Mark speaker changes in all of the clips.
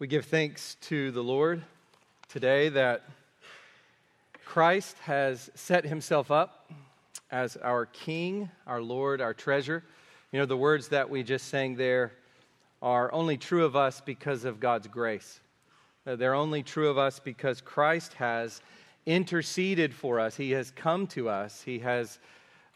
Speaker 1: We give thanks to the Lord today that Christ has set himself up as our King, our Lord, our treasure. You know, the words that we just sang there are only true of us because of God's grace. Uh, they're only true of us because Christ has interceded for us. He has come to us. He has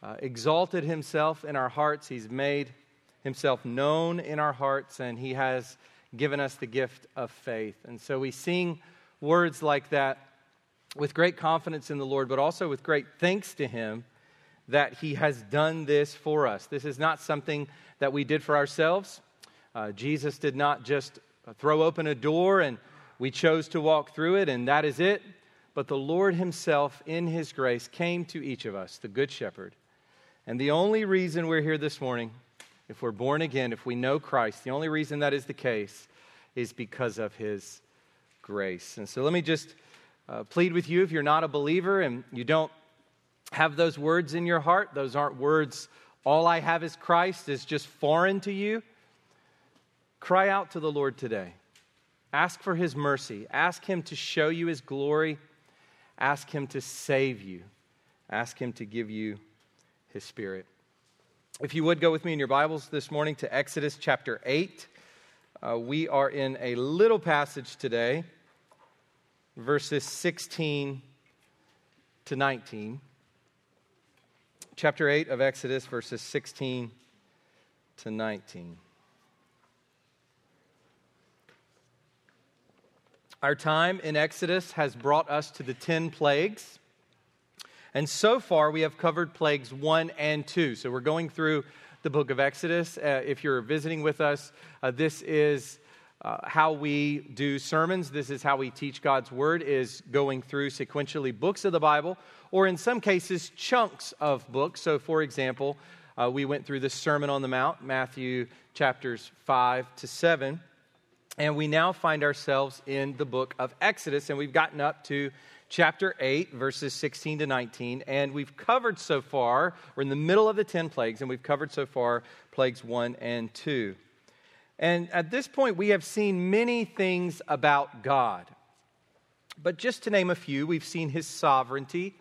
Speaker 1: uh, exalted himself in our hearts. He's made himself known in our hearts, and he has given us the gift of faith. And so we sing words like that with great confidence in the Lord, but also with great thanks to Him that He has done this for us. This is not something that we did for ourselves. Uh, Jesus did not just throw open a door and we chose to walk through it, and that is it. But the Lord Himself, in His grace, came to each of us, the Good Shepherd. And the only reason we're here this morning if we're born again, if we know Christ, the only reason that is the case is because of his grace. And so let me just uh, plead with you if you're not a believer and you don't have those words in your heart, those aren't words, all I have is Christ, is just foreign to you. Cry out to the Lord today. Ask for his mercy. Ask him to show you his glory. Ask him to save you. Ask him to give you his spirit. If you would go with me in your Bibles this morning to Exodus chapter 8, uh, we are in a little passage today, verses 16 to 19. Chapter 8 of Exodus, verses 16 to 19. Our time in Exodus has brought us to the 10 plagues. And so far, we have covered plagues one and two. So we're going through the book of Exodus. Uh, if you're visiting with us, uh, this is uh, how we do sermons. This is how we teach God's word is going through sequentially books of the Bible, or in some cases, chunks of books. So, for example, uh, we went through the Sermon on the Mount, Matthew chapters 5 to 7. And we now find ourselves in the book of Exodus, and we've gotten up to chapter 8, verses 16 to 19. And we've covered so far, we're in the middle of the 10 plagues, and we've covered so far plagues 1 and 2. And at this point, we have seen many things about God. But just to name a few, we've seen his sovereignty,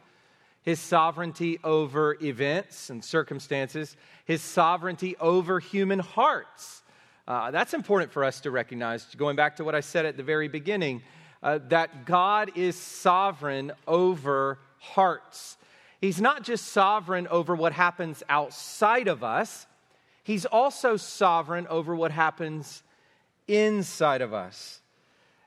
Speaker 1: his sovereignty over events and circumstances, his sovereignty over human hearts. Uh, that's important for us to recognize. Going back to what I said at the very beginning, uh, that God is sovereign over hearts. He's not just sovereign over what happens outside of us, He's also sovereign over what happens inside of us.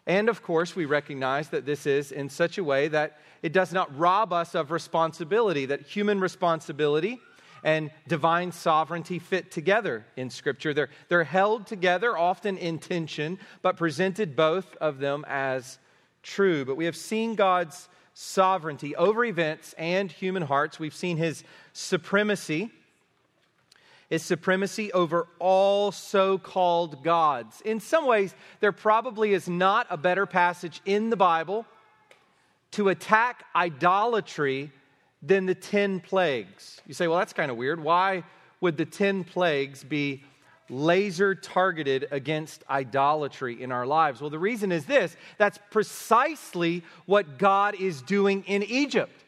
Speaker 1: And of course, we recognize that this is in such a way that it does not rob us of responsibility, that human responsibility and divine sovereignty fit together in Scripture. They're, they're held together, often in tension, but presented both of them as true. But we have seen God's sovereignty over events and human hearts. We've seen his supremacy, his supremacy over all so called gods. In some ways, there probably is not a better passage in the Bible to attack idolatry than the 10 plagues. You say, well, that's kind of weird. Why would the 10 plagues be laser targeted against idolatry in our lives? Well, the reason is this that's precisely what God is doing in Egypt.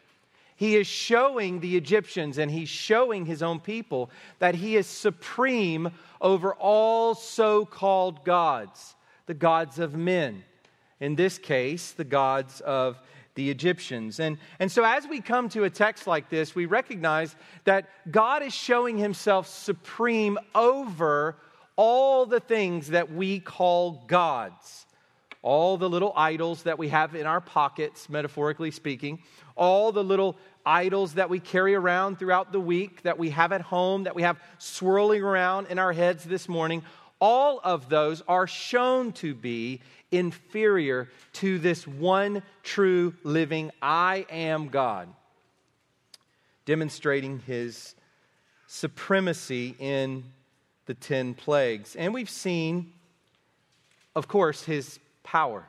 Speaker 1: He is showing the Egyptians and he's showing his own people that he is supreme over all so called gods, the gods of men. In this case, the gods of the Egyptians. And, and so, as we come to a text like this, we recognize that God is showing himself supreme over all the things that we call gods. All the little idols that we have in our pockets, metaphorically speaking, all the little idols that we carry around throughout the week, that we have at home, that we have swirling around in our heads this morning, all of those are shown to be inferior to this one true living I am God, demonstrating his supremacy in the 10 plagues. And we've seen, of course, his power.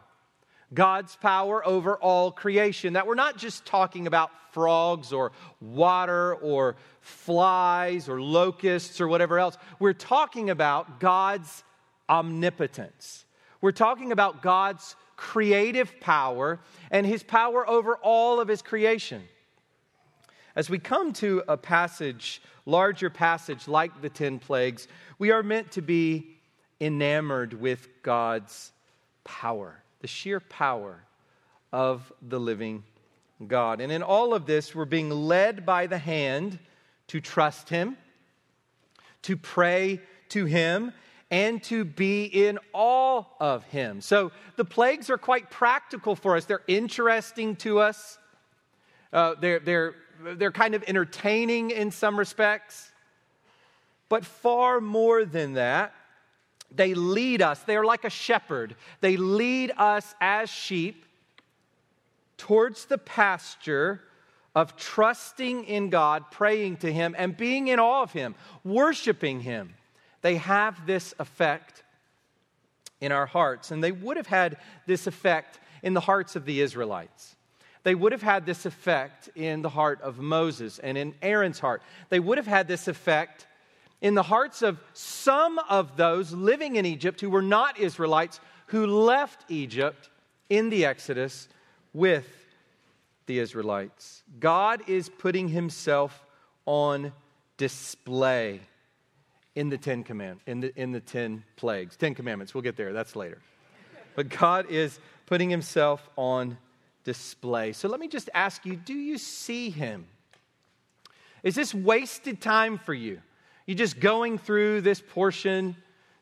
Speaker 1: God's power over all creation. That we're not just talking about frogs or water or flies or locusts or whatever else. We're talking about God's omnipotence. We're talking about God's creative power and his power over all of his creation. As we come to a passage, larger passage like the 10 plagues, we are meant to be enamored with God's power, the sheer power of the living God. And in all of this, we're being led by the hand to trust Him, to pray to Him, and to be in awe of Him. So the plagues are quite practical for us, they're interesting to us, uh, they're, they're, they're kind of entertaining in some respects. But far more than that, they lead us. They are like a shepherd. They lead us as sheep towards the pasture of trusting in God, praying to Him, and being in awe of Him, worshiping Him. They have this effect in our hearts, and they would have had this effect in the hearts of the Israelites. They would have had this effect in the heart of Moses and in Aaron's heart. They would have had this effect in the hearts of some of those living in Egypt who were not Israelites, who left Egypt in the Exodus with the Israelites. God is putting himself on display in the Ten Command, in the, in the Ten Plagues. Ten Commandments, we'll get there, that's later. But God is putting himself on display. So let me just ask you do you see him? Is this wasted time for you? You just going through this portion,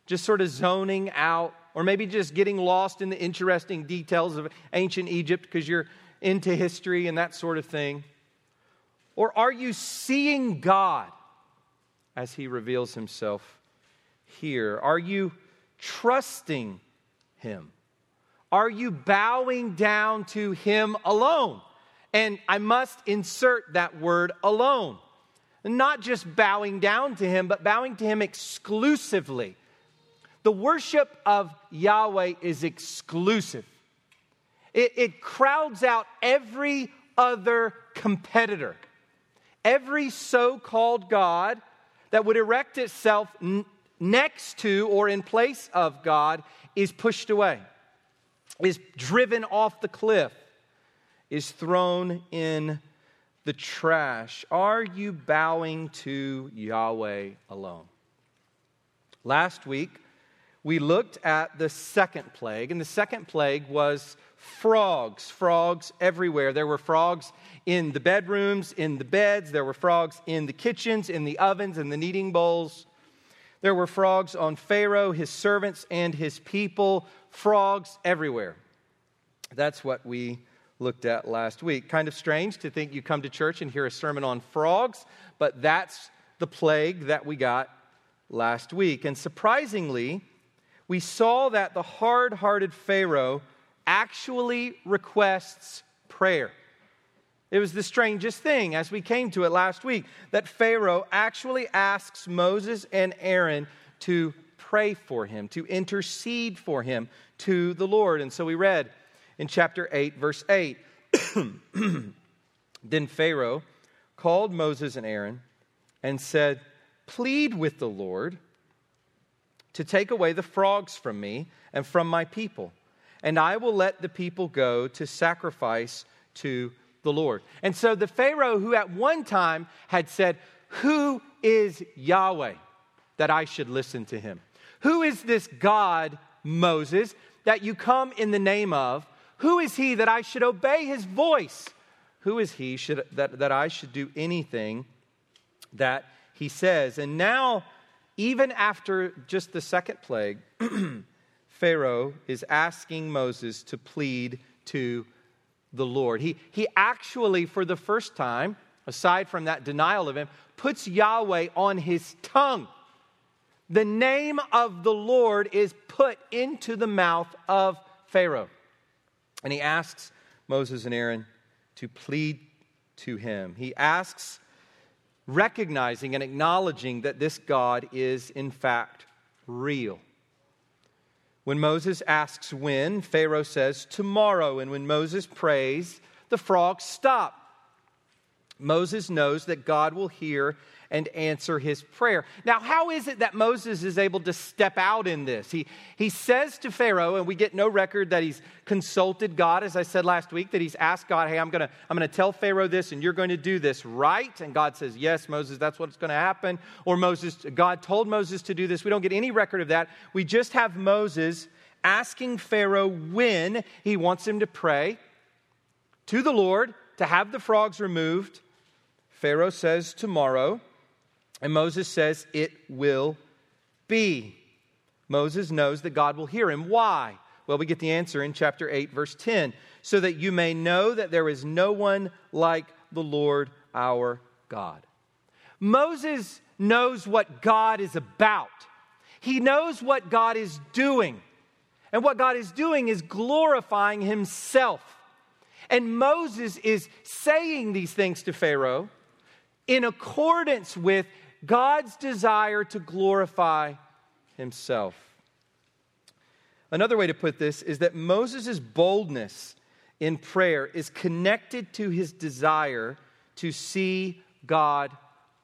Speaker 1: just sort of zoning out, or maybe just getting lost in the interesting details of ancient Egypt because you're into history and that sort of thing? Or are you seeing God as He reveals Himself here? Are you trusting Him? Are you bowing down to Him alone? And I must insert that word alone. Not just bowing down to Him, but bowing to Him exclusively. The worship of Yahweh is exclusive, it, it crowds out every other competitor. Every so called God that would erect itself n- next to or in place of God is pushed away, is driven off the cliff, is thrown in the trash. Are you bowing to Yahweh alone? Last week, we looked at the second plague, and the second plague was frogs. Frogs everywhere. There were frogs in the bedrooms, in the beds, there were frogs in the kitchens, in the ovens, in the kneading bowls. There were frogs on Pharaoh, his servants, and his people. Frogs everywhere. That's what we looked at last week. Kind of strange to think you come to church and hear a sermon on frogs, but that's the plague that we got last week. And surprisingly, we saw that the hard hearted Pharaoh actually requests prayer. It was the strangest thing as we came to it last week that Pharaoh actually asks Moses and Aaron to pray for him, to intercede for him to the Lord. And so we read in chapter 8, verse 8 Then Pharaoh called Moses and Aaron and said, Plead with the Lord to take away the frogs from me and from my people and I will let the people go to sacrifice to the Lord. And so the Pharaoh, who at one time had said, Who is Yahweh that I should listen to him? Who is this God, Moses, that you come in the name of? Who is he that I should obey his voice? Who is he should, that, that I should do anything that he says? And now, even after just the second plague, Pharaoh is asking Moses to plead to the Lord. He, he actually, for the first time, aside from that denial of him, puts Yahweh on his tongue. The name of the Lord is put into the mouth of Pharaoh. And he asks Moses and Aaron to plead to him. He asks, recognizing and acknowledging that this God is, in fact, real. When Moses asks when, Pharaoh says tomorrow. And when Moses prays, the frogs stop. Moses knows that God will hear and answer his prayer. Now, how is it that Moses is able to step out in this? He, he says to Pharaoh, and we get no record that he's consulted God, as I said last week, that he's asked God, hey, I'm going to I'm going to tell Pharaoh this, and you're going to do this, right? And God says, yes, Moses, that's what's going to happen. Or Moses, God told Moses to do this. We don't get any record of that. We just have Moses asking Pharaoh when he wants him to pray to the Lord to have the frogs removed. Pharaoh says, tomorrow. And Moses says, It will be. Moses knows that God will hear him. Why? Well, we get the answer in chapter 8, verse 10. So that you may know that there is no one like the Lord our God. Moses knows what God is about, he knows what God is doing. And what God is doing is glorifying himself. And Moses is saying these things to Pharaoh in accordance with God's desire to glorify himself. Another way to put this is that Moses' boldness in prayer is connected to his desire to see God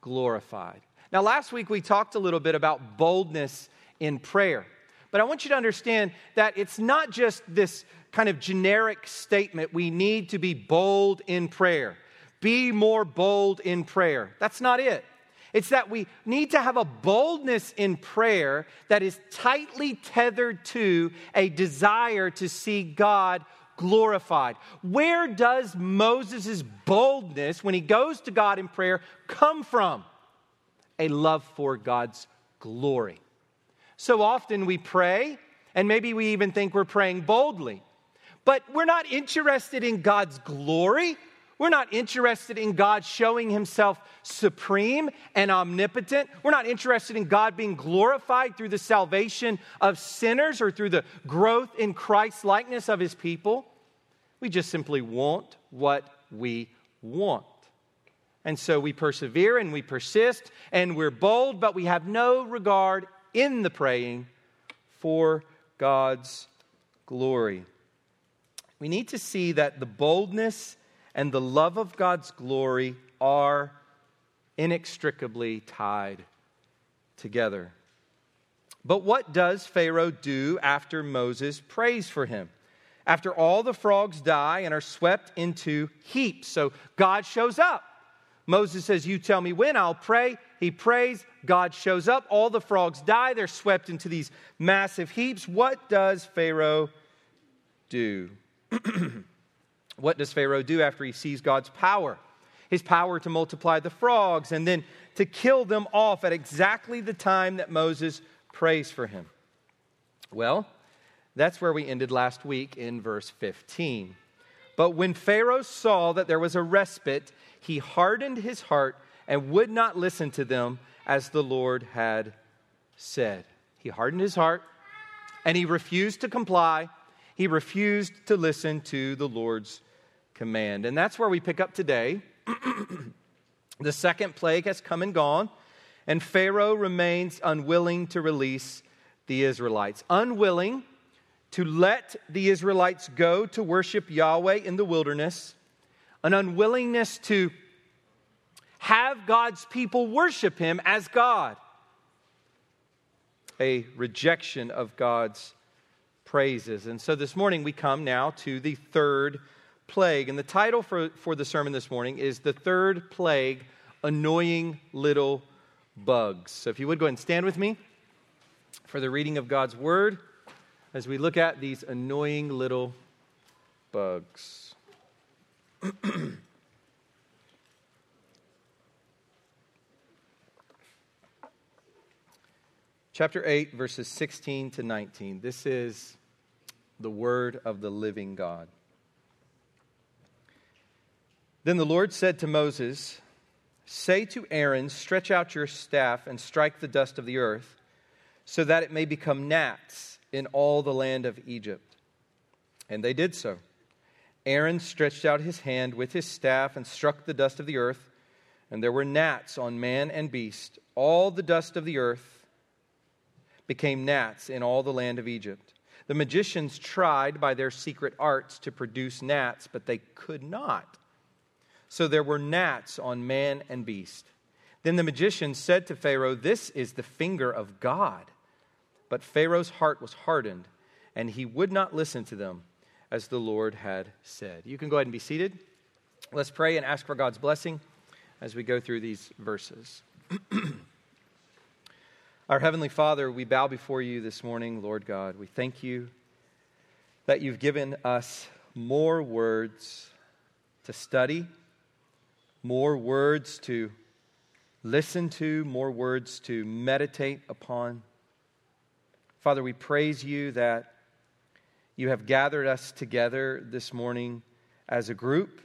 Speaker 1: glorified. Now, last week we talked a little bit about boldness in prayer, but I want you to understand that it's not just this kind of generic statement we need to be bold in prayer. Be more bold in prayer. That's not it. It's that we need to have a boldness in prayer that is tightly tethered to a desire to see God glorified. Where does Moses' boldness, when he goes to God in prayer, come from? A love for God's glory. So often we pray, and maybe we even think we're praying boldly, but we're not interested in God's glory. We're not interested in God showing himself supreme and omnipotent. We're not interested in God being glorified through the salvation of sinners or through the growth in Christ's likeness of his people. We just simply want what we want. And so we persevere and we persist and we're bold, but we have no regard in the praying for God's glory. We need to see that the boldness and the love of God's glory are inextricably tied together. But what does Pharaoh do after Moses prays for him? After all the frogs die and are swept into heaps. So God shows up. Moses says, You tell me when, I'll pray. He prays. God shows up. All the frogs die. They're swept into these massive heaps. What does Pharaoh do? What does Pharaoh do after he sees God's power? His power to multiply the frogs and then to kill them off at exactly the time that Moses prays for him. Well, that's where we ended last week in verse 15. But when Pharaoh saw that there was a respite, he hardened his heart and would not listen to them as the Lord had said. He hardened his heart and he refused to comply he refused to listen to the Lord's command. And that's where we pick up today. the second plague has come and gone, and Pharaoh remains unwilling to release the Israelites. Unwilling to let the Israelites go to worship Yahweh in the wilderness, an unwillingness to have God's people worship him as God, a rejection of God's praises. And so this morning we come now to the third plague. And the title for, for the sermon this morning is The Third Plague Annoying Little Bugs. So if you would go and stand with me for the reading of God's Word as we look at these annoying little bugs. Chapter 8, verses 16 to 19. This is the word of the living God. Then the Lord said to Moses, Say to Aaron, Stretch out your staff and strike the dust of the earth, so that it may become gnats in all the land of Egypt. And they did so. Aaron stretched out his hand with his staff and struck the dust of the earth, and there were gnats on man and beast. All the dust of the earth became gnats in all the land of Egypt. The magicians tried by their secret arts to produce gnats, but they could not. So there were gnats on man and beast. Then the magician said to Pharaoh, This is the finger of God. But Pharaoh's heart was hardened, and he would not listen to them as the Lord had said. You can go ahead and be seated. Let's pray and ask for God's blessing as we go through these verses. Our Heavenly Father, we bow before you this morning, Lord God. We thank you that you've given us more words to study more words to listen to, more words to meditate upon. Father, we praise you that you have gathered us together this morning as a group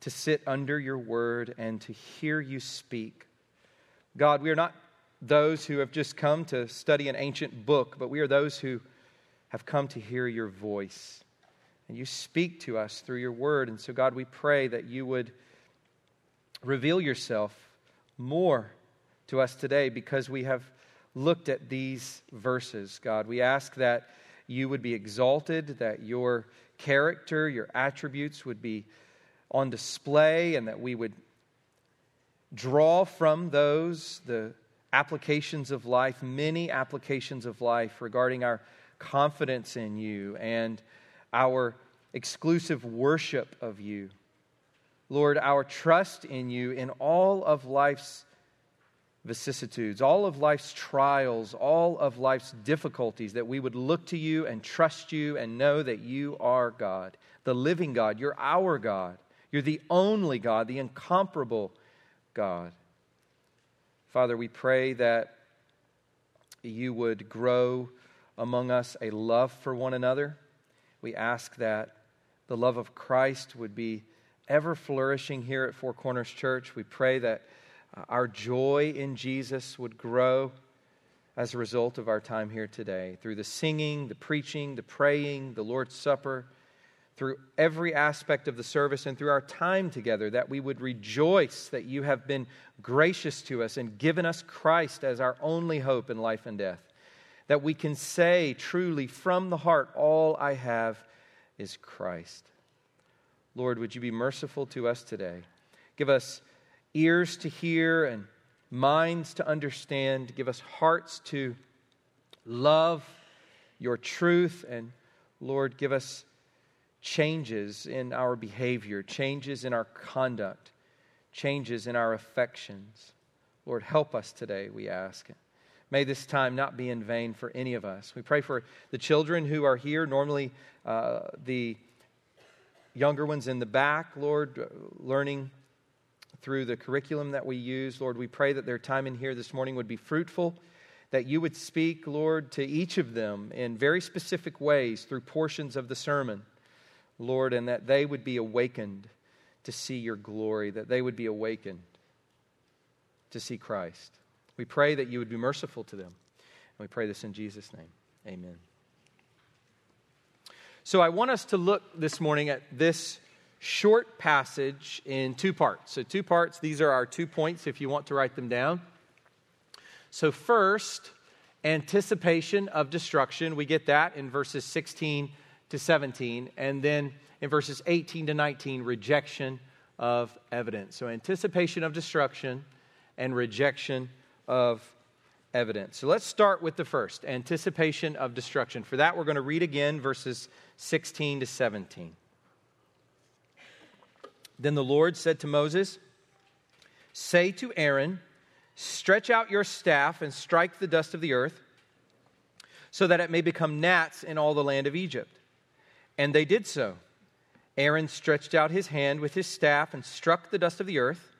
Speaker 1: to sit under your word and to hear you speak. God, we are not those who have just come to study an ancient book, but we are those who have come to hear your voice. And you speak to us through your word. And so, God, we pray that you would reveal yourself more to us today because we have looked at these verses, God. We ask that you would be exalted, that your character, your attributes would be on display, and that we would draw from those the applications of life, many applications of life regarding our confidence in you and our exclusive worship of you. Lord, our trust in you in all of life's vicissitudes, all of life's trials, all of life's difficulties, that we would look to you and trust you and know that you are God, the living God. You're our God. You're the only God, the incomparable God. Father, we pray that you would grow among us a love for one another. We ask that the love of Christ would be ever flourishing here at Four Corners Church. We pray that uh, our joy in Jesus would grow as a result of our time here today through the singing, the preaching, the praying, the Lord's Supper, through every aspect of the service and through our time together, that we would rejoice that you have been gracious to us and given us Christ as our only hope in life and death. That we can say truly from the heart, All I have is Christ. Lord, would you be merciful to us today? Give us ears to hear and minds to understand. Give us hearts to love your truth. And Lord, give us changes in our behavior, changes in our conduct, changes in our affections. Lord, help us today, we ask. May this time not be in vain for any of us. We pray for the children who are here. Normally, uh, the younger ones in the back, Lord, learning through the curriculum that we use. Lord, we pray that their time in here this morning would be fruitful, that you would speak, Lord, to each of them in very specific ways through portions of the sermon, Lord, and that they would be awakened to see your glory, that they would be awakened to see Christ. We pray that you would be merciful to them. And we pray this in Jesus' name. Amen. So I want us to look this morning at this short passage in two parts. So, two parts, these are our two points if you want to write them down. So, first, anticipation of destruction. We get that in verses 16 to 17. And then in verses 18 to 19, rejection of evidence. So, anticipation of destruction and rejection of evidence. So, let's start with the first anticipation of destruction. For that, we're going to read again verses 16 to 17. Then the Lord said to Moses, Say to Aaron, Stretch out your staff and strike the dust of the earth, so that it may become gnats in all the land of Egypt. And they did so. Aaron stretched out his hand with his staff and struck the dust of the earth,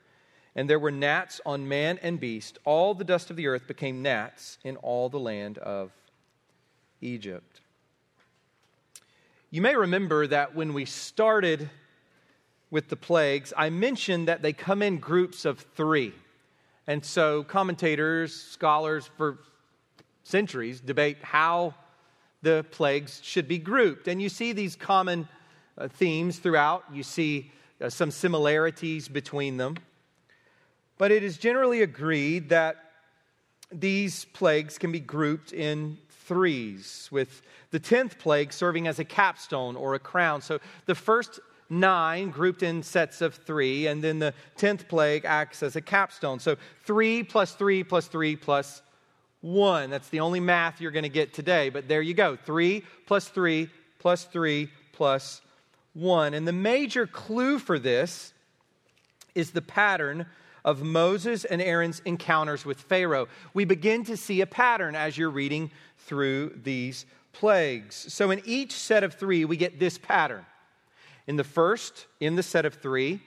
Speaker 1: and there were gnats on man and beast. All the dust of the earth became gnats in all the land of Egypt. You may remember that when we started with the plagues, I mentioned that they come in groups of three. And so commentators, scholars for centuries debate how the plagues should be grouped. And you see these common uh, themes throughout, you see uh, some similarities between them. But it is generally agreed that these plagues can be grouped in threes, with the tenth plague serving as a capstone or a crown. So the first nine grouped in sets of three, and then the tenth plague acts as a capstone. So three plus three plus three plus one. That's the only math you're going to get today, but there you go. Three plus three plus three plus one. And the major clue for this is the pattern of Moses and Aaron's encounters with Pharaoh. We begin to see a pattern as you're reading through these plagues. So in each set of three, we get this pattern. In the first, in the set of three,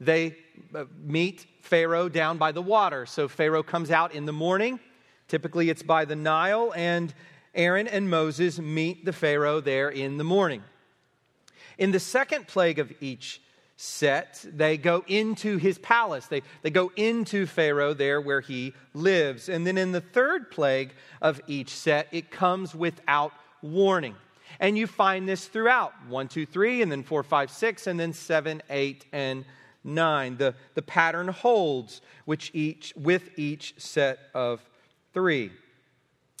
Speaker 1: they uh, meet Pharaoh down by the water. So Pharaoh comes out in the morning. Typically, it's by the Nile, and Aaron and Moses meet the Pharaoh there in the morning. In the second plague of each set, they go into his palace. They, they go into Pharaoh there where he lives. And then in the third plague of each set, it comes without warning. And you find this throughout 1, 2, 3, and then 4, 5, 6, and then 7, 8, and 9. The, the pattern holds which each, with each set of three.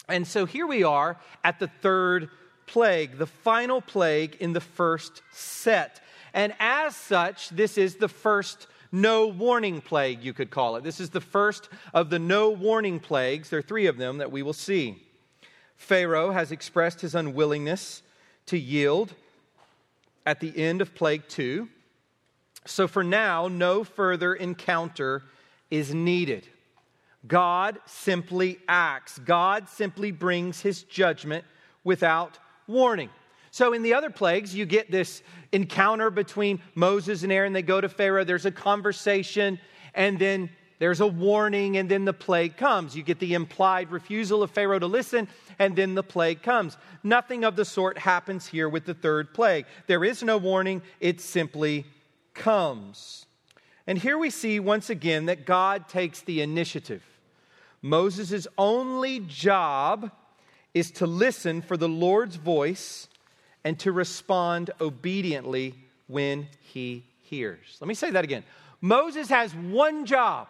Speaker 1: And so here we are at the third plague, the final plague in the first set. And as such, this is the first no warning plague, you could call it. This is the first of the no warning plagues. There are three of them that we will see. Pharaoh has expressed his unwillingness to yield at the end of plague two. So for now, no further encounter is needed. God simply acts, God simply brings his judgment without warning. So, in the other plagues, you get this encounter between Moses and Aaron. They go to Pharaoh, there's a conversation, and then there's a warning, and then the plague comes. You get the implied refusal of Pharaoh to listen, and then the plague comes. Nothing of the sort happens here with the third plague. There is no warning, it simply comes. And here we see once again that God takes the initiative. Moses' only job is to listen for the Lord's voice and to respond obediently when he hears. Let me say that again. Moses has one job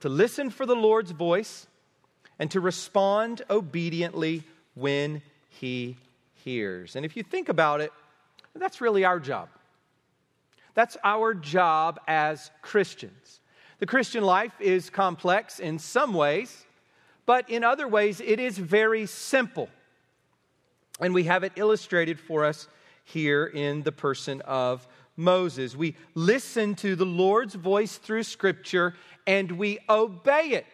Speaker 1: to listen for the Lord's voice and to respond obediently when he hears. And if you think about it, that's really our job. That's our job as Christians. The Christian life is complex in some ways, but in other ways, it is very simple. And we have it illustrated for us here in the person of Moses. We listen to the Lord's voice through Scripture and we obey it,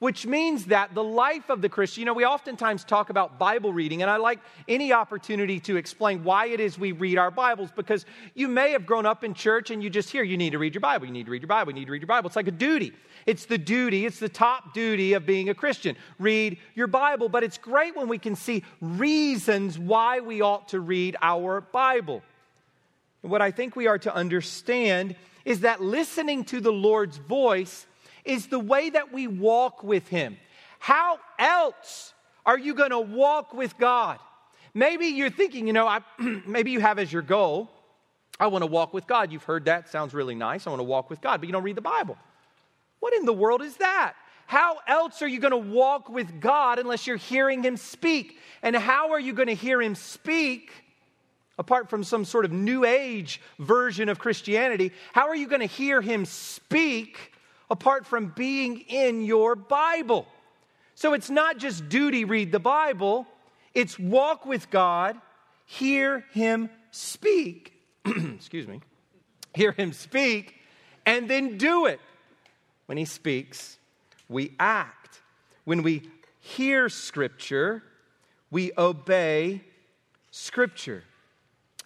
Speaker 1: which means that the life of the Christian, you know, we oftentimes talk about Bible reading, and I like any opportunity to explain why it is we read our Bibles because you may have grown up in church and you just hear you need to read your Bible, you need to read your Bible, you need to read your Bible. It's like a duty. It's the duty, it's the top duty of being a Christian. Read your Bible. But it's great when we can see reasons why we ought to read our Bible. what I think we are to understand is that listening to the Lord's voice is the way that we walk with Him. How else are you going to walk with God? Maybe you're thinking, you know, I, maybe you have as your goal, I want to walk with God. You've heard that, sounds really nice. I want to walk with God, but you don't read the Bible. What in the world is that? How else are you going to walk with God unless you're hearing Him speak? And how are you going to hear Him speak, apart from some sort of new age version of Christianity? How are you going to hear Him speak apart from being in your Bible? So it's not just duty, read the Bible, it's walk with God, hear Him speak. Excuse me. Hear Him speak, and then do it when he speaks, we act. When we hear Scripture, we obey Scripture.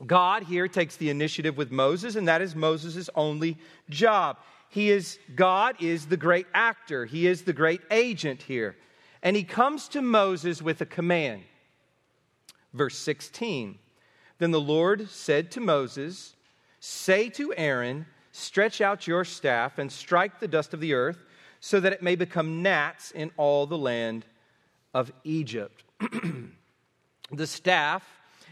Speaker 1: God here takes the initiative with Moses, and that is Moses' only job. He is, God is the great actor, He is the great agent here. And He comes to Moses with a command. Verse 16 Then the Lord said to Moses, Say to Aaron, Stretch out your staff and strike the dust of the earth, so that it may become gnats in all the land of Egypt. the staff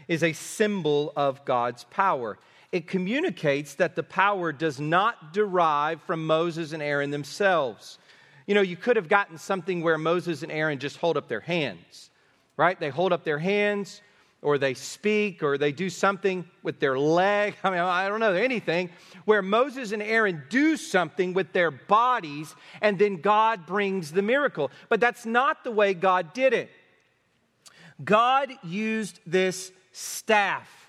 Speaker 1: is a symbol of God's power. It communicates that the power does not derive from Moses and Aaron themselves. You know, you could have gotten something where Moses and Aaron just hold up their hands, right? They hold up their hands or they speak or they do something with their leg. I mean, I don't know, anything where Moses and Aaron do something with their bodies and then God brings the miracle. But that's not the way God did it. God used this staff.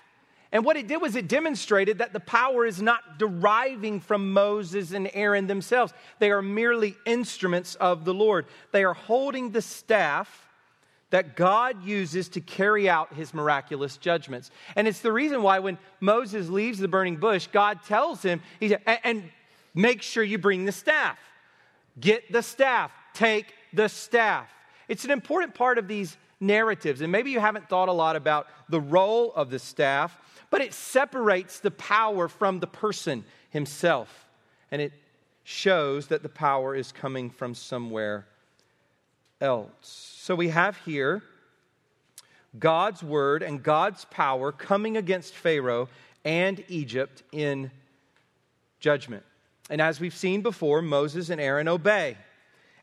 Speaker 1: And what it did was it demonstrated that the power is not deriving from Moses and Aaron themselves. They are merely instruments of the Lord. They are holding the staff that God uses to carry out his miraculous judgments. And it's the reason why when Moses leaves the burning bush, God tells him, he said, and make sure you bring the staff. Get the staff. Take the staff. It's an important part of these narratives. And maybe you haven't thought a lot about the role of the staff, but it separates the power from the person himself. And it shows that the power is coming from somewhere else. So we have here God's word and God's power coming against Pharaoh and Egypt in judgment. And as we've seen before, Moses and Aaron obey.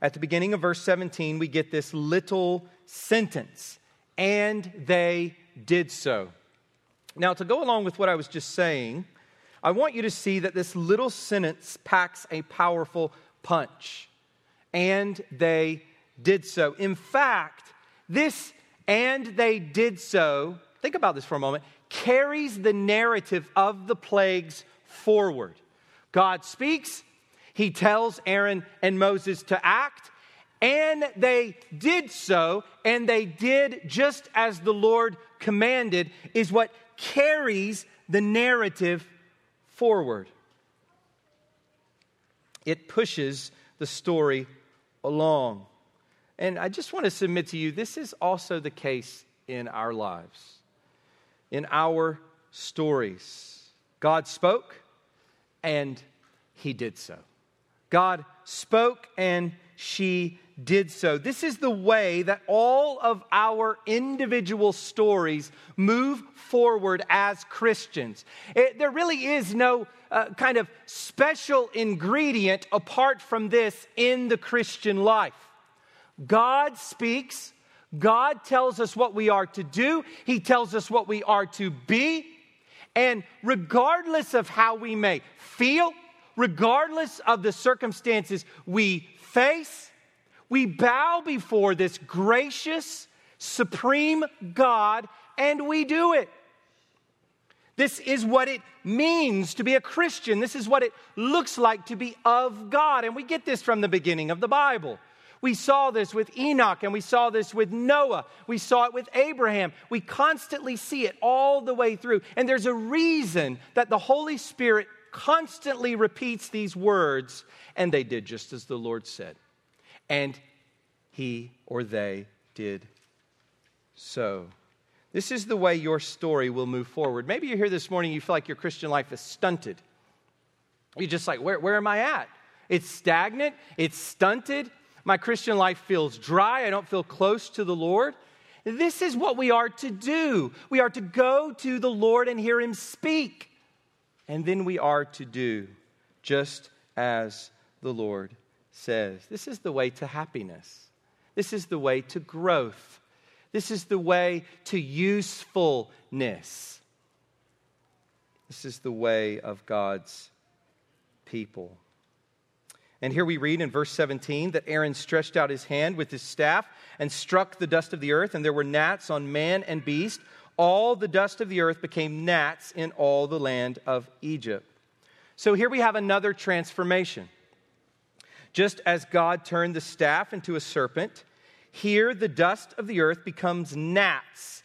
Speaker 1: At the beginning of verse 17, we get this little sentence, and they did so. Now, to go along with what I was just saying, I want you to see that this little sentence packs a powerful punch. And they did so. In fact, this and they did so, think about this for a moment, carries the narrative of the plagues forward. God speaks, he tells Aaron and Moses to act, and they did so, and they did just as the Lord commanded, is what carries the narrative forward. It pushes the story along. And I just want to submit to you this is also the case in our lives, in our stories. God spoke and he did so. God spoke and she did so. This is the way that all of our individual stories move forward as Christians. It, there really is no uh, kind of special ingredient apart from this in the Christian life. God speaks. God tells us what we are to do. He tells us what we are to be. And regardless of how we may feel, regardless of the circumstances we face, we bow before this gracious, supreme God and we do it. This is what it means to be a Christian. This is what it looks like to be of God. And we get this from the beginning of the Bible. We saw this with Enoch and we saw this with Noah. We saw it with Abraham. We constantly see it all the way through. And there's a reason that the Holy Spirit constantly repeats these words, and they did just as the Lord said. And he or they did so. This is the way your story will move forward. Maybe you're here this morning, you feel like your Christian life is stunted. You're just like, where, where am I at? It's stagnant, it's stunted, my Christian life feels dry. I don't feel close to the Lord. This is what we are to do. We are to go to the Lord and hear Him speak. And then we are to do just as the Lord says. This is the way to happiness. This is the way to growth. This is the way to usefulness. This is the way of God's people. And here we read in verse 17 that Aaron stretched out his hand with his staff and struck the dust of the earth, and there were gnats on man and beast. All the dust of the earth became gnats in all the land of Egypt. So here we have another transformation. Just as God turned the staff into a serpent, here the dust of the earth becomes gnats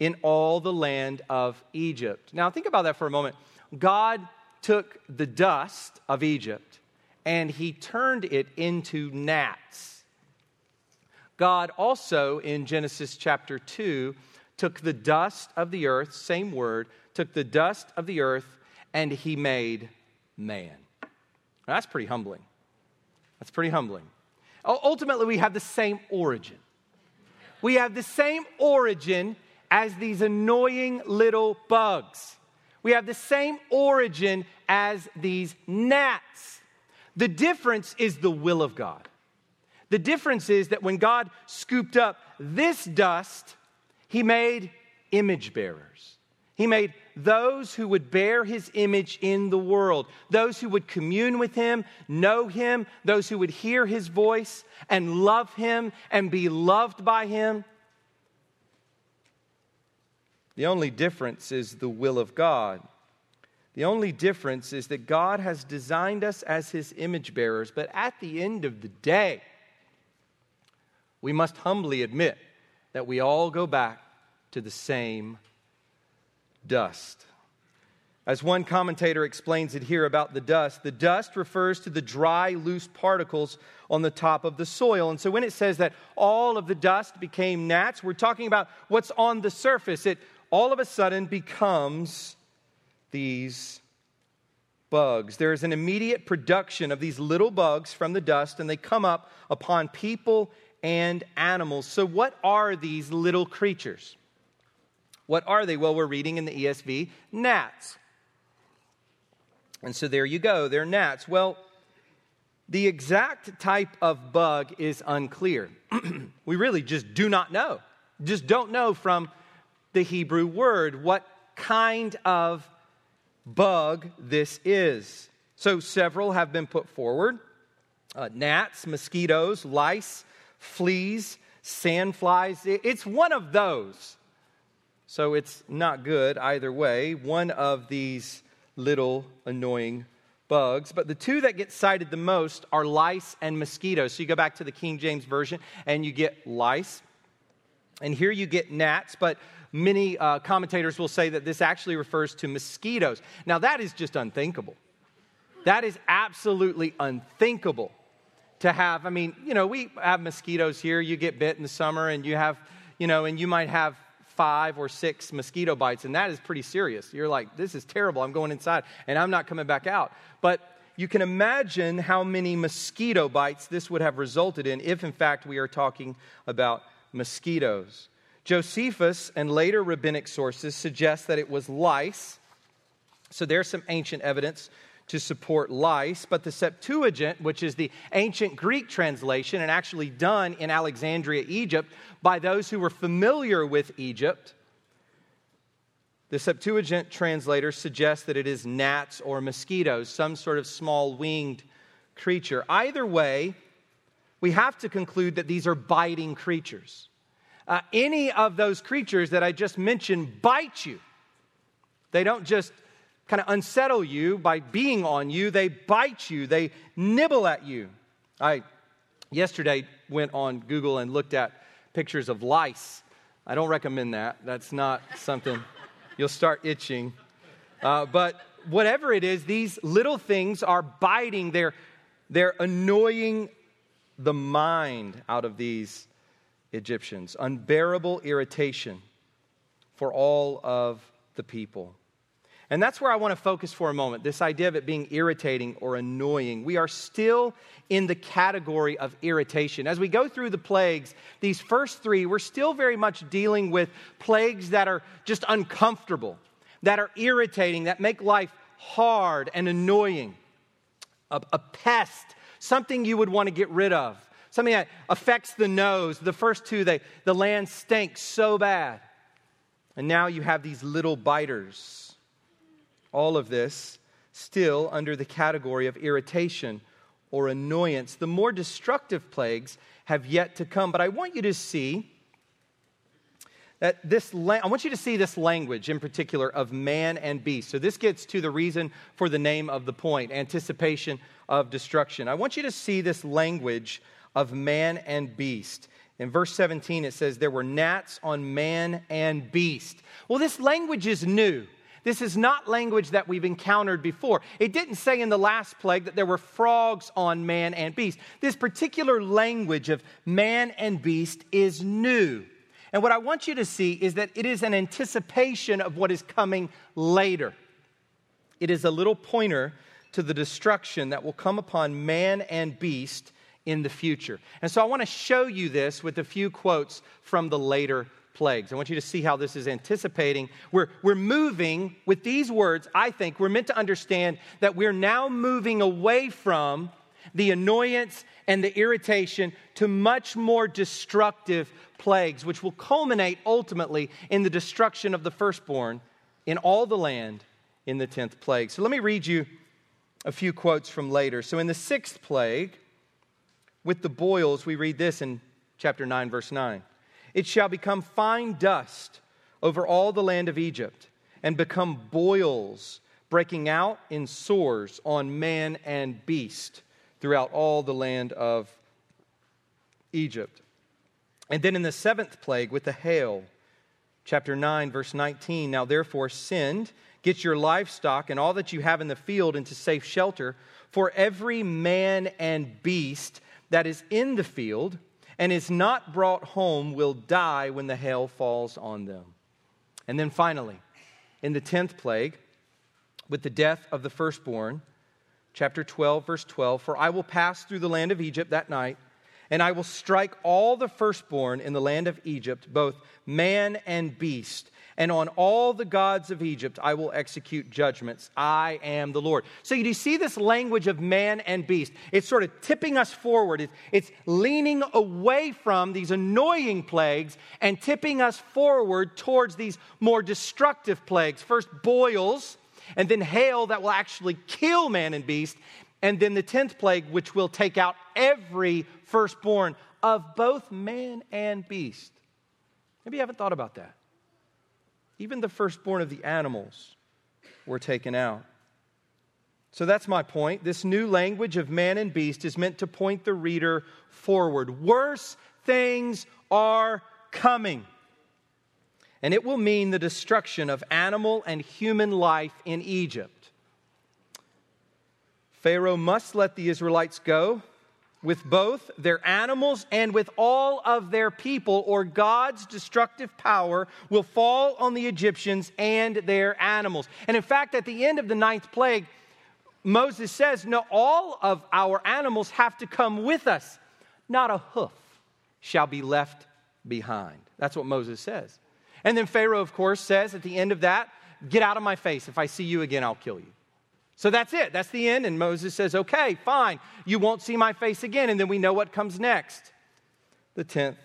Speaker 1: in all the land of Egypt. Now, think about that for a moment. God took the dust of Egypt and he turned it into gnats. God also, in Genesis chapter 2, took the dust of the earth, same word, took the dust of the earth, and he made man. Now, that's pretty humbling. That's pretty humbling. Ultimately, we have the same origin. We have the same origin as these annoying little bugs. We have the same origin as these gnats. The difference is the will of God. The difference is that when God scooped up this dust, he made image bearers. He made those who would bear his image in the world, those who would commune with him, know him, those who would hear his voice and love him and be loved by him. The only difference is the will of God. The only difference is that God has designed us as his image bearers, but at the end of the day, we must humbly admit that we all go back to the same dust. As one commentator explains it here about the dust, the dust refers to the dry, loose particles on the top of the soil. And so when it says that all of the dust became gnats, we're talking about what's on the surface. It all of a sudden becomes these bugs. There is an immediate production of these little bugs from the dust, and they come up upon people and animals. So, what are these little creatures? What are they? Well, we're reading in the ESV gnats. And so there you go, they're gnats. Well, the exact type of bug is unclear. we really just do not know. Just don't know from the Hebrew word what kind of bug this is. So several have been put forward uh, gnats, mosquitoes, lice, fleas, sandflies. It's one of those. So it's not good either way. One of these little annoying bugs. But the two that get cited the most are lice and mosquitoes. So you go back to the King James Version and you get lice. And here you get gnats, but many uh, commentators will say that this actually refers to mosquitoes. Now, that is just unthinkable. That is absolutely unthinkable to have. I mean, you know, we have mosquitoes here. You get bit in the summer and you have, you know, and you might have five or six mosquito bites, and that is pretty serious. You're like, this is terrible. I'm going inside, and I'm not coming back out. But you can imagine how many mosquito bites this would have resulted in if, in fact, we are talking about mosquitoes. Josephus and later rabbinic sources suggest that it was lice. So there's some ancient evidence to support lice, but the Septuagint, which is the ancient Greek translation and actually done in Alexandria, Egypt, by those who were familiar with Egypt, the Septuagint translator suggests that it is gnats or mosquitoes, some sort of small winged creature. Either way, we have to conclude that these are biting creatures. Uh, any of those creatures that I just mentioned bite you. They don't just kind of unsettle you by being on you, they bite you, they nibble at you. I yesterday went on Google and looked at pictures of lice. I don't recommend that. That's not something you'll start itching. Uh, but whatever it is, these little things are biting. They're, they're annoying the mind out of these Egyptians. Unbearable irritation for all of the people. And that's where I want to focus for a moment this idea of it being irritating or annoying. We are still in the category of irritation. As we go through the plagues, these first three, we're still very much dealing with plagues that are just uncomfortable, that are irritating, that make life hard and annoying. A, a pest, something you would want to get rid of, something that affects the nose. The first two, they, the land stinks so bad. And now you have these little biters all of this still under the category of irritation or annoyance. The more destructive plagues have yet to come. But I want you to see that this, I want you to see this language in particular of man and beast. So this gets to the reason for the name of the point anticipation of destruction. I want you to see this language of man and beast. In verse 17, it says, There were gnats on man and beast. Well, this language is new. This is not language that we've encountered before. It didn't say in the last plague that there were frogs on man and beast. This particular language of man and beast is new. And what I want you to see is that it is an anticipation of what is coming later. It is a little pointer to the destruction that will come upon man and beast in the future. And so I want to show you this with a few quotes from the later plagues. I want you to see how this is anticipating. We're, we're moving with these words, I think, we're meant to understand that we're now moving away from the annoyance and the irritation to much more destructive plagues, which will culminate ultimately in the destruction of the firstborn in all the land in the 10th plague. So let me read you a few quotes from later. So in the sixth plague, with the boils, we read this in chapter 9, verse 9. It shall become fine dust over all the land of Egypt and become boils breaking out in sores on man and beast throughout all the land of Egypt. And then in the seventh plague with the hail, chapter 9, verse 19 Now therefore send, get your livestock and all that you have in the field into safe shelter, for every man and beast that is in the field and is not brought home will die when the hail falls on them. And then finally, in the tenth plague, with the death of the firstborn, chapter 12, verse 12 For I will pass through the land of Egypt that night, and I will strike all the firstborn in the land of Egypt, both man and beast. And on all the gods of Egypt I will execute judgments. I am the Lord. So, you see this language of man and beast? It's sort of tipping us forward. It's leaning away from these annoying plagues and tipping us forward towards these more destructive plagues. First, boils, and then hail that will actually kill man and beast, and then the 10th plague, which will take out every firstborn of both man and beast. Maybe you haven't thought about that. Even the firstborn of the animals were taken out. So that's my point. This new language of man and beast is meant to point the reader forward. Worse things are coming and it will mean the destruction of animal and human life in Egypt. Pharaoh must let the Israelites go with both their animals and with all of their people, or God's destructive power will fall on the Egyptians and their animals. And in fact, at the end of the ninth plague, Moses says, No, all of our animals have to come with us. Not a hoof shall be left behind. That's what Moses says. And then Pharaoh, of course, says at the end of that, Get out of my face. If I see you again, I'll kill you. So that's it. That's the end. And Moses says, Okay, fine. You won't see my face again. And then we know what comes next the 10th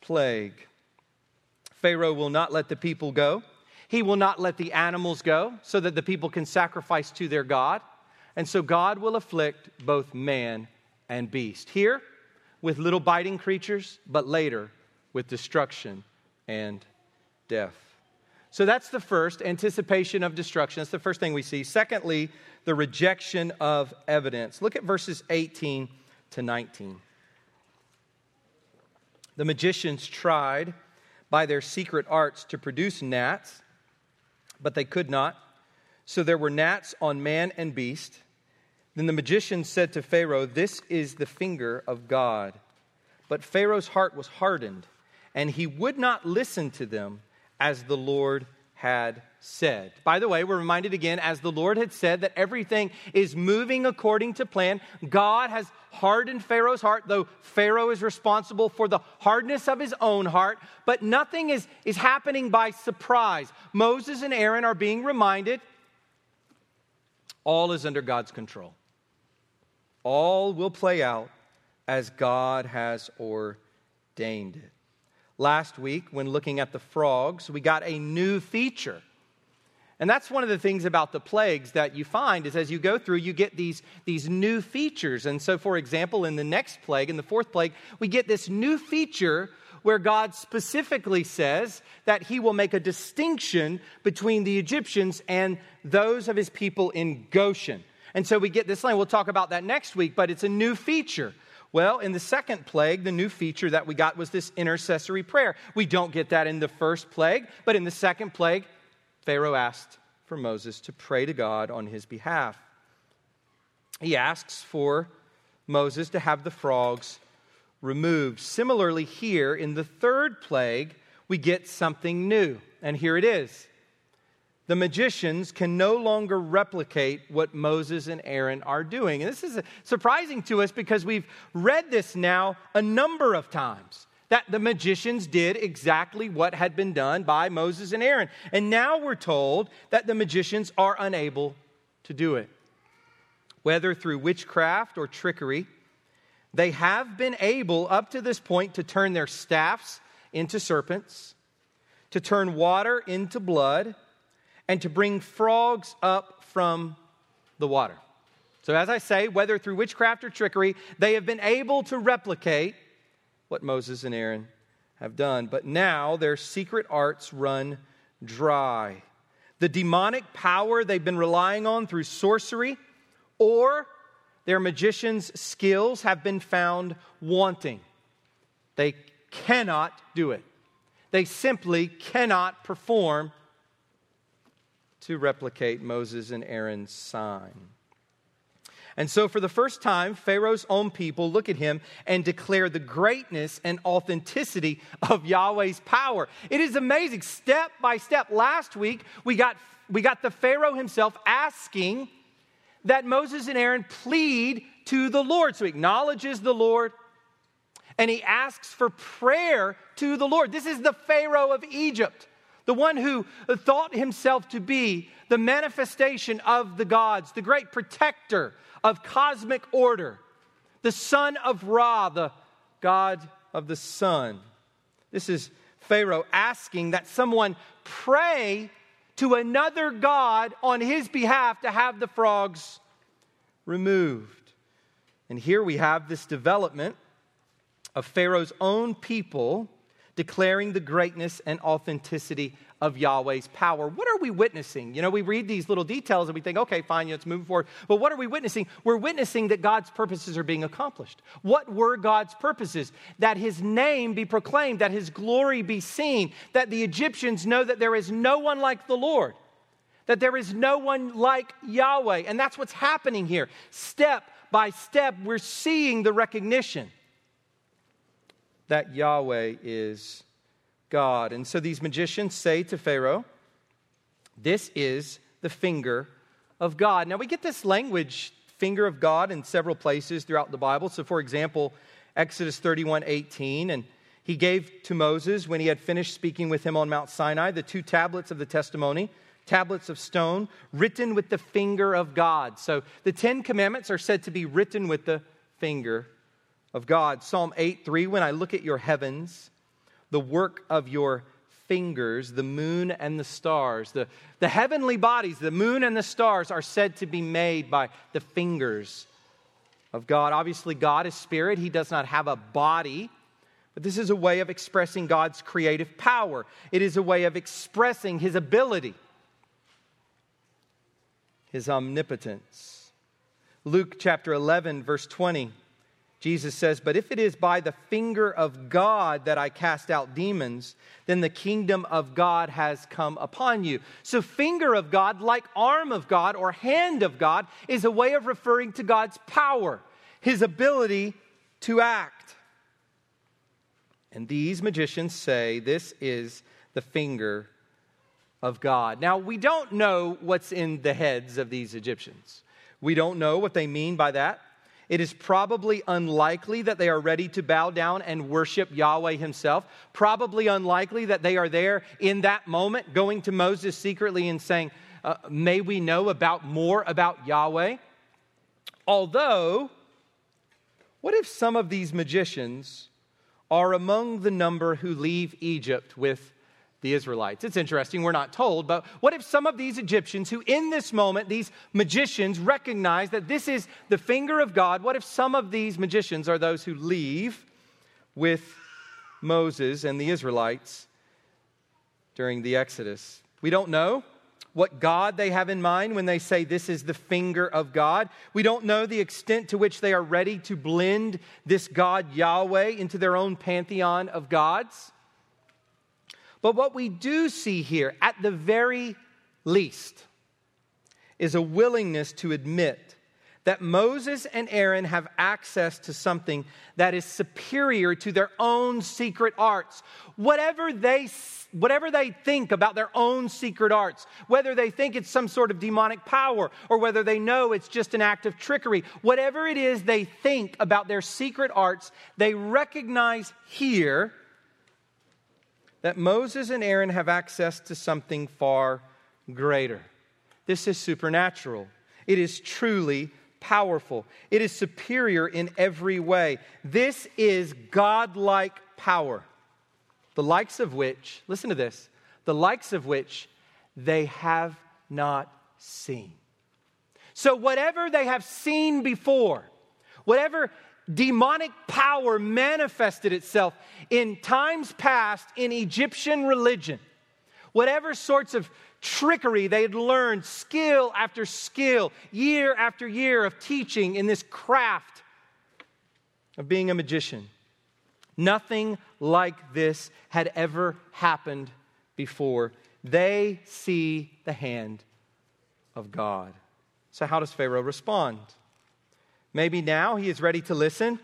Speaker 1: plague. Pharaoh will not let the people go. He will not let the animals go so that the people can sacrifice to their God. And so God will afflict both man and beast. Here, with little biting creatures, but later with destruction and death. So that's the first anticipation of destruction. That's the first thing we see. Secondly, the rejection of evidence. Look at verses 18 to 19. The magicians tried by their secret arts to produce gnats, but they could not. So there were gnats on man and beast. Then the magician said to Pharaoh, This is the finger of God. But Pharaoh's heart was hardened and he would not listen to them as the Lord had said. By the way, we're reminded again, as the Lord had said, that everything is moving according to plan. God has hardened Pharaoh's heart, though Pharaoh is responsible for the hardness of his own heart, but nothing is, is happening by surprise. Moses and Aaron are being reminded all is under God's control. All will play out as God has ordained it. Last week, when looking at the frogs, we got a new feature. And that's one of the things about the plagues that you find is as you go through, you get these, these new features. And so, for example, in the next plague, in the fourth plague, we get this new feature where God specifically says that he will make a distinction between the Egyptians and those of his people in Goshen. And so we get this line. We'll talk about that next week, but it's a new feature. Well, in the second plague, the new feature that we got was this intercessory prayer. We don't get that in the first plague, but in the second plague, Pharaoh asked for Moses to pray to God on his behalf. He asks for Moses to have the frogs removed. Similarly, here in the third plague, we get something new, and here it is the magicians can no longer replicate what Moses and Aaron are doing. And this is surprising to us because we've read this now a number of times that the magicians did exactly what had been done by Moses and Aaron. And now we're told that the magicians are unable to do it. whether through witchcraft or trickery, they have been able up to this point to turn their staffs into serpents, to turn water into blood, and to bring frogs up from the water. So, as I say, whether through witchcraft or trickery, they have been able to replicate what Moses and Aaron have done. But now their secret arts run dry. The demonic power they've been relying on through sorcery or their magician's skills have been found wanting. They cannot do it. They simply cannot perform to replicate Moses and Aaron's sign. And so, for the first time, Pharaoh's own people look at him and declare the greatness and authenticity of Yahweh's power. It is amazing, step by step. Last week, we got, we got the Pharaoh himself asking that Moses and Aaron plead to the Lord. So, he acknowledges the Lord and he asks for prayer to the Lord. This is the Pharaoh of Egypt, the one who thought himself to be the manifestation of the gods, the great protector of cosmic order, the son of Ra, the God of the sun. This is Pharaoh asking that someone pray to another God on his behalf to have the frogs removed. And here we have this development of Pharaoh's own people declaring the greatness and authenticity of Yahweh's power. What are we witnessing? You know, we read these little details and we think, okay, fine, let's move forward. But what are we witnessing? We're witnessing that God's purposes are being accomplished. What were God's purposes? That his name be proclaimed, that his glory be seen, that the Egyptians know that there is no one like the Lord, that there is no one like Yahweh. And that's what's happening here. Step by step, we're seeing the recognition that Yahweh is God. And so these magicians say to Pharaoh, This is the finger of God. Now we get this language, finger of God, in several places throughout the Bible. So, for example, Exodus 31 18, and he gave to Moses, when he had finished speaking with him on Mount Sinai, the two tablets of the testimony, tablets of stone, written with the finger of God. So the Ten Commandments are said to be written with the finger of God. Psalm 8 3, when I look at your heavens, the work of your fingers, the moon and the stars. The, the heavenly bodies, the moon and the stars, are said to be made by the fingers of God. Obviously, God is spirit, He does not have a body. But this is a way of expressing God's creative power. It is a way of expressing His ability, His omnipotence. Luke chapter 11, verse 20 Jesus says, But if it is by the finger of God that I cast out demons, then the kingdom of God has come upon you. So, finger of God, like arm of God or hand of God, is a way of referring to God's power, his ability to act. And these magicians say this is the finger of God. Now, we don't know what's in the heads of these Egyptians. We don't know what they mean by that. It is probably unlikely that they are ready to bow down and worship Yahweh Himself. Probably unlikely that they are there in that moment going to Moses secretly and saying, uh, May we know about more about Yahweh? Although, what if some of these magicians are among the number who leave Egypt with the Israelites. It's interesting, we're not told, but what if some of these Egyptians who, in this moment, these magicians recognize that this is the finger of God, what if some of these magicians are those who leave with Moses and the Israelites during the Exodus? We don't know what God they have in mind when they say this is the finger of God. We don't know the extent to which they are ready to blend this God Yahweh into their own pantheon of gods. But what we do see here, at the very least, is a willingness to admit that Moses and Aaron have access to something that is superior to their own secret arts. Whatever they, whatever they think about their own secret arts, whether they think it's some sort of demonic power or whether they know it's just an act of trickery, whatever it is they think about their secret arts, they recognize here that Moses and Aaron have access to something far greater. This is supernatural, it is truly powerful. It is superior in every way. This is godlike power, the likes of which, listen to this, the likes of which they have not seen. So, whatever they have seen before, whatever demonic power manifested itself in times past in Egyptian religion, whatever sorts of trickery they had learned, skill after skill, year after year of teaching in this craft of being a magician. Nothing like this had ever happened before. They see the hand of God. So, how does Pharaoh respond? Maybe now he is ready to listen.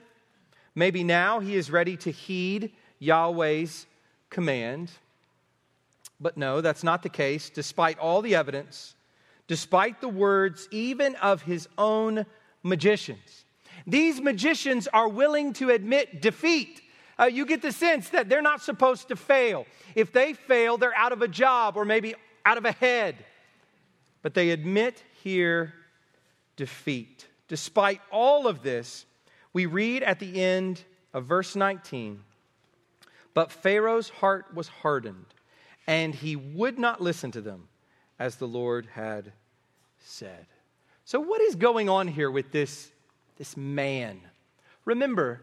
Speaker 1: Maybe now he is ready to heed Yahweh's command. But no, that's not the case, despite all the evidence, despite the words even of his own magicians. These magicians are willing to admit defeat. Uh, you get the sense that they're not supposed to fail. If they fail, they're out of a job or maybe out of a head. But they admit here defeat. Despite all of this, we read at the end of verse 19 But Pharaoh's heart was hardened, and he would not listen to them as the Lord had said. So, what is going on here with this, this man? Remember,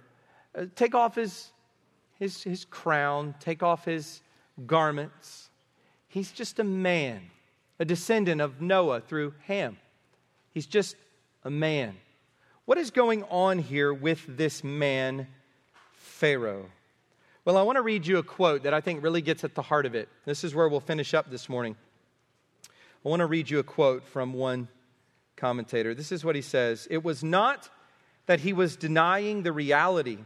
Speaker 1: uh, take off his, his, his crown, take off his garments. He's just a man, a descendant of Noah through Ham. He's just a man. What is going on here with this man, Pharaoh? Well, I want to read you a quote that I think really gets at the heart of it. This is where we'll finish up this morning. I want to read you a quote from one commentator. This is what he says It was not that he was denying the reality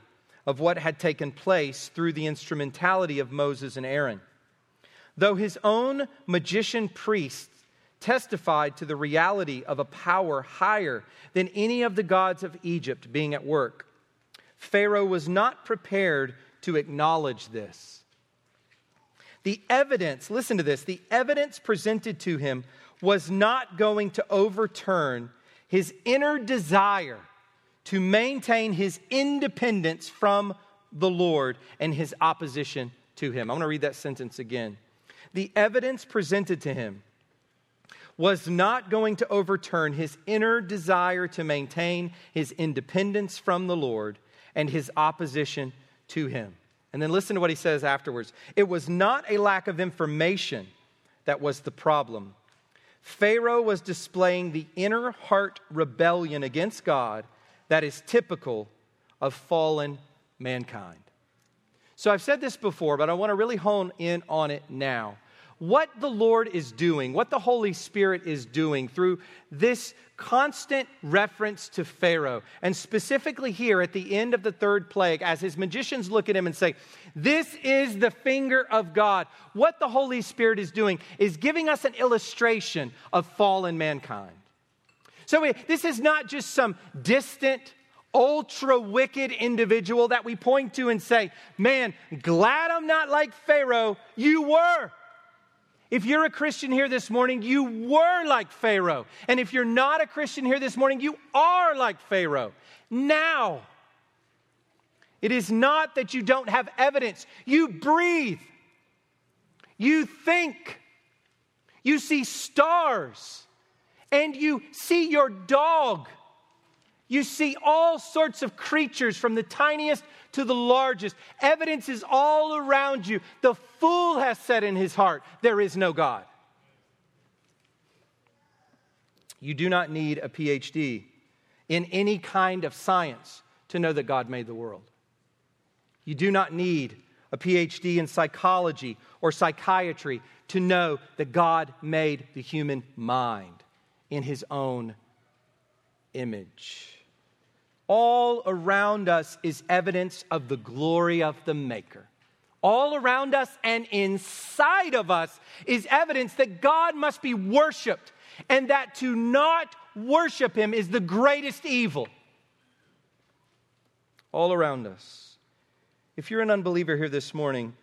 Speaker 1: of what had taken place through the instrumentality of Moses and Aaron. Though his own magician priests testified to the reality of a power higher than any of the gods of Egypt being at work. Pharaoh was not prepared to acknowledge this. The evidence, listen to this, the evidence presented to him was not going to overturn his inner desire to maintain his independence from the Lord and his opposition to him. I'm going to read that sentence again. The evidence presented to him was not going to overturn his inner desire to maintain his independence from the Lord and his opposition to him. And then listen to what he says afterwards. It was not a lack of information that was the problem. Pharaoh was displaying the inner heart rebellion against God that is typical of fallen mankind. So I've said this before, but I want to really hone in on it now what the Lord is doing, what the Holy Spirit is doing through this constant reference to Pharaoh. And specifically here at the end of the third plague, as his magicians look at him and say, This is the finger of God. What the Holy Spirit is doing is giving us an illustration of fallen mankind. So this is not just some distant, ultra wicked individual that we point to and say, Man, glad I'm not like Pharaoh. You were. If you're a Christian here this morning, you were like Pharaoh. And if you're not a Christian here this morning, you are like Pharaoh. Now, it is not that you don't have evidence. You breathe, you think, you see stars, and you see your dog. You see all sorts of creatures from the tiniest to the largest. Evidence is all around you. The fool has said in his heart, There is no God. You do not need a PhD in any kind of science to know that God made the world. You do not need a PhD in psychology or psychiatry to know that God made the human mind in his own image all around us is evidence of the glory of the Maker. All around us and inside of us is evidence that God must be worshiped and that to not worship Him is the greatest evil. All around us. If you're an unbeliever here this morning,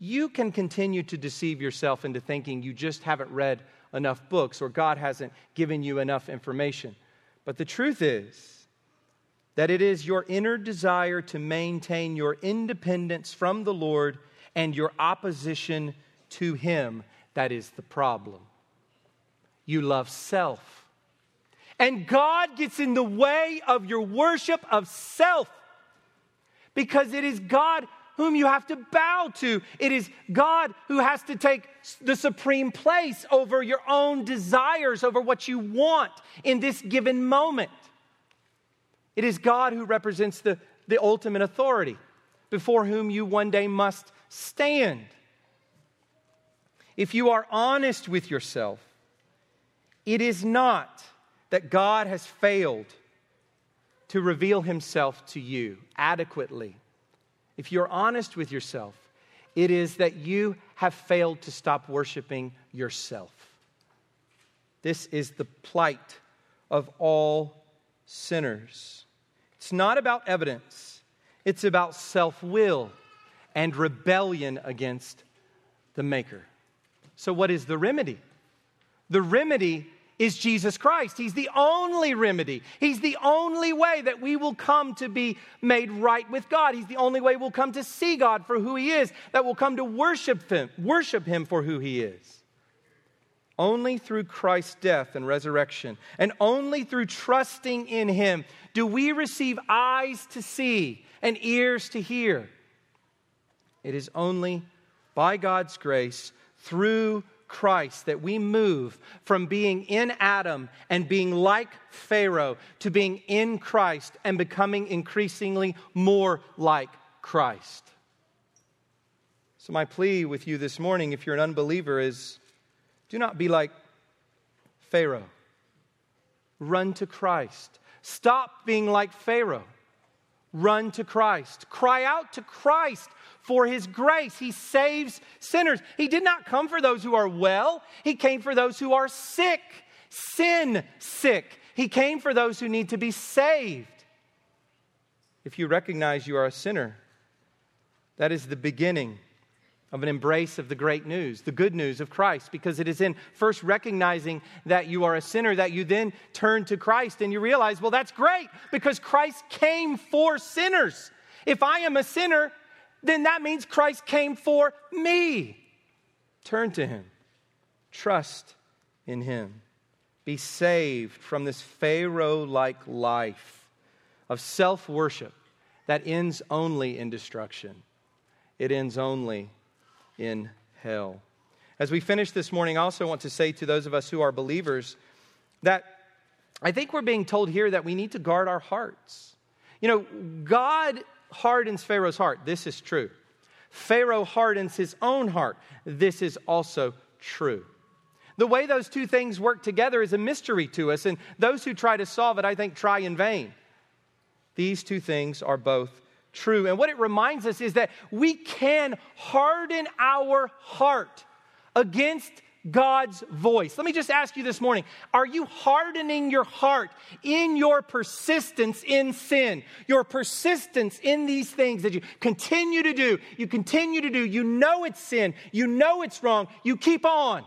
Speaker 1: you can continue to deceive yourself into thinking you just haven't read enough books or God hasn't given you enough information. But the truth is that it is your inner desire to maintain your independence from the Lord and your opposition to Him that is the problem. You love self. And God gets in the way of your worship of self because it is God whom you have to bow to. It is God who has to take the supreme place over your own desires, over what you want in this given moment. It is God who represents the, the ultimate authority before whom you one day must stand. If you are honest with yourself, it is not that God has failed to reveal himself to you adequately. If you're honest with yourself, it is that you have failed to stop worshiping yourself. This is the plight of all sinners. It's not about evidence, it's about self will and rebellion against the Maker. So, what is the remedy? The remedy is Jesus Christ. He's the only remedy. He's the only way that we will come to be made right with God. He's the only way we'll come to see God for who He is, that we'll come to worship Him, worship Him for who He is. Only through Christ's death and resurrection, and only through trusting in Him, do we receive eyes to see and ears to hear. It is only by God's grace, through Christ that we move from being in Adam and being like Pharaoh to being in Christ and becoming increasingly more like Christ. So, my plea with you this morning, if you're an unbeliever, is do not be like Pharaoh. Run to Christ. Stop being like Pharaoh. Run to Christ. Cry out to Christ for his grace. He saves sinners. He did not come for those who are well, he came for those who are sick, sin sick. He came for those who need to be saved. If you recognize you are a sinner, that is the beginning of an embrace of the great news, the good news of Christ, because it is in first recognizing that you are a sinner that you then turn to Christ and you realize, well, that's great because Christ came for sinners. If I am a sinner, then that means Christ came for me. Turn to Him, trust in Him, be saved from this Pharaoh like life of self worship that ends only in destruction. It ends only in hell. As we finish this morning, I also want to say to those of us who are believers that I think we're being told here that we need to guard our hearts. You know, God hardens Pharaoh's heart. This is true. Pharaoh hardens his own heart. This is also true. The way those two things work together is a mystery to us, and those who try to solve it, I think, try in vain. These two things are both true. And what it reminds us is that we can harden our heart against God's voice. Let me just ask you this morning are you hardening your heart in your persistence in sin? Your persistence in these things that you continue to do, you continue to do, you know it's sin, you know it's wrong, you keep on.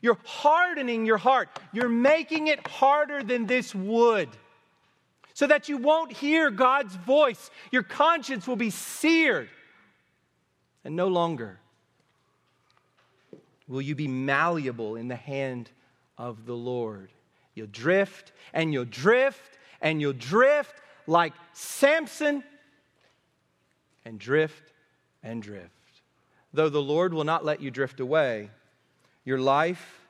Speaker 1: You're hardening your heart, you're making it harder than this would. So that you won't hear God's voice. Your conscience will be seared and no longer will you be malleable in the hand of the Lord. You'll drift and you'll drift and you'll drift like Samson and drift and drift. Though the Lord will not let you drift away, your life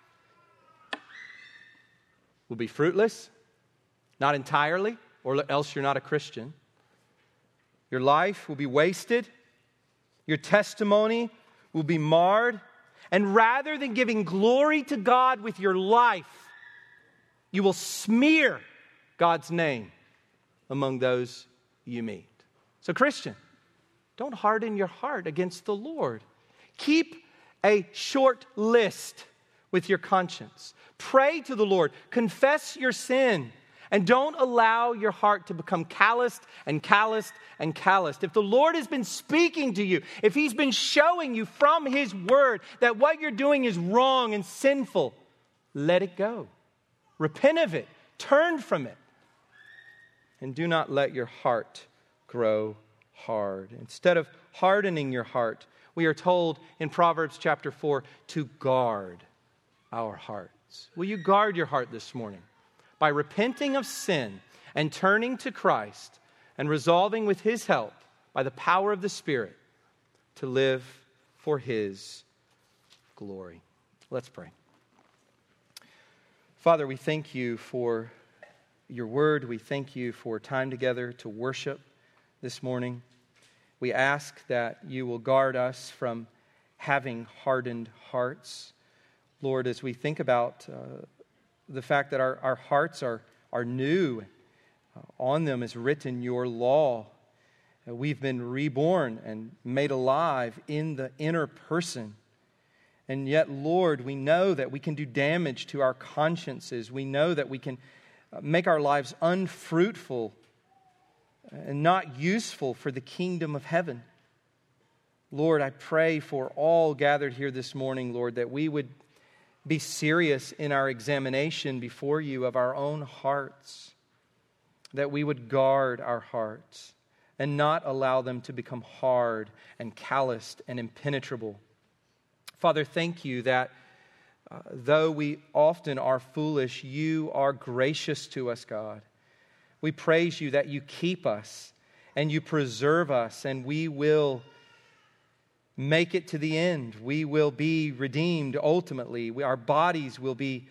Speaker 1: will be fruitless, not entirely, or else you're not a Christian. Your life will be wasted. Your testimony will be marred. And rather than giving glory to God with your life, you will smear God's name among those you meet. So, Christian, don't harden your heart against the Lord. Keep a short list with your conscience. Pray to the Lord. Confess your sin. And don't allow your heart to become calloused and calloused and calloused. If the Lord has been speaking to you, if He's been showing you from His Word that what you're doing is wrong and sinful, let it go. Repent of it. Turn from it. And do not let your heart grow hard. Instead of hardening your heart, we are told in Proverbs chapter 4 to guard our hearts. Will you guard your heart this morning by repenting of sin and turning to Christ and resolving with His help by the power of the Spirit to live for His glory? Let's pray. Father, we thank you for your word. We thank you for time together to worship this morning. We ask that you will guard us from having hardened hearts. Lord, as we think about uh, the fact that our, our hearts are, are new, uh, on them is written your law. Uh, we've been reborn and made alive in the inner person. And yet, Lord, we know that we can do damage to our consciences. We know that we can uh, make our lives unfruitful and not useful for the kingdom of heaven. Lord, I pray for all gathered here this morning, Lord, that we would be serious in our examination before you of our own hearts, that we would guard our hearts and not allow them to become hard and calloused and impenetrable. Father, thank you that uh, though we often are foolish, you are gracious to us, God. We praise you that you keep us and you preserve us, and we will make it to the end. We will be redeemed ultimately. We, our bodies will be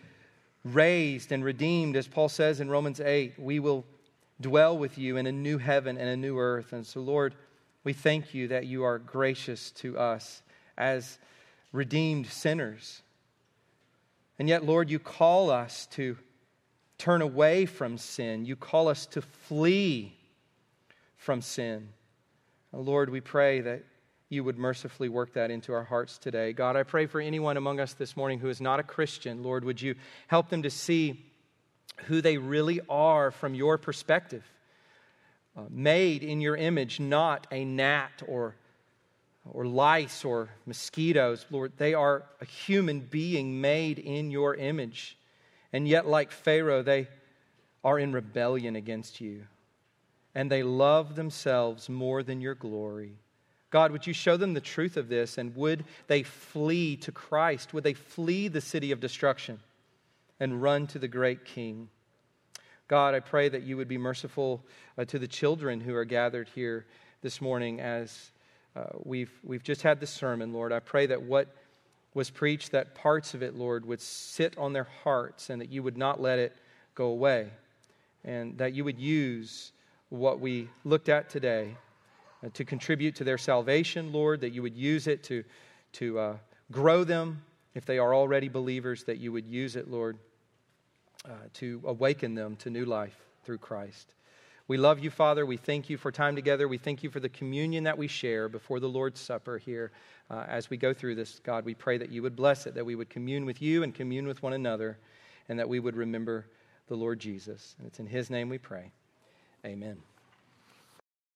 Speaker 1: raised and redeemed, as Paul says in Romans 8. We will dwell with you in a new heaven and a new earth. And so, Lord, we thank you that you are gracious to us as redeemed sinners. And yet, Lord, you call us to turn away from sin. You call us to flee from sin. Lord, we pray that you would mercifully work that into our hearts today. God, I pray for anyone among us this morning who is not a Christian. Lord, would you help them to see who they really are from your perspective? Uh, made in your image, not a gnat or, or lice or mosquitoes. Lord, they are a human being made in your image. And yet, like Pharaoh, they are in rebellion against you. And they love themselves more than your glory. God, would you show them the truth of this? And would they flee to Christ? Would they flee the city of destruction and run to the great King? God, I pray that you would be merciful uh, to the children who are gathered here this morning as uh, we've, we've just had this sermon, Lord. I pray that what was preached, that parts of it, Lord, would sit on their hearts and that you would not let it go away. And that you would use what we looked at today to contribute to their salvation, Lord, that you would use it to, to uh, grow them if they are already believers, that you would use it, Lord, uh, to awaken them to new life through Christ. We love you, Father. We thank you for time together. We thank you for the communion that we share before the Lord's Supper here. Uh, as we go through this, God, we pray that you would bless it, that we would commune with you and commune with one another, and that we would remember the Lord Jesus. And it's in his name we pray. Amen.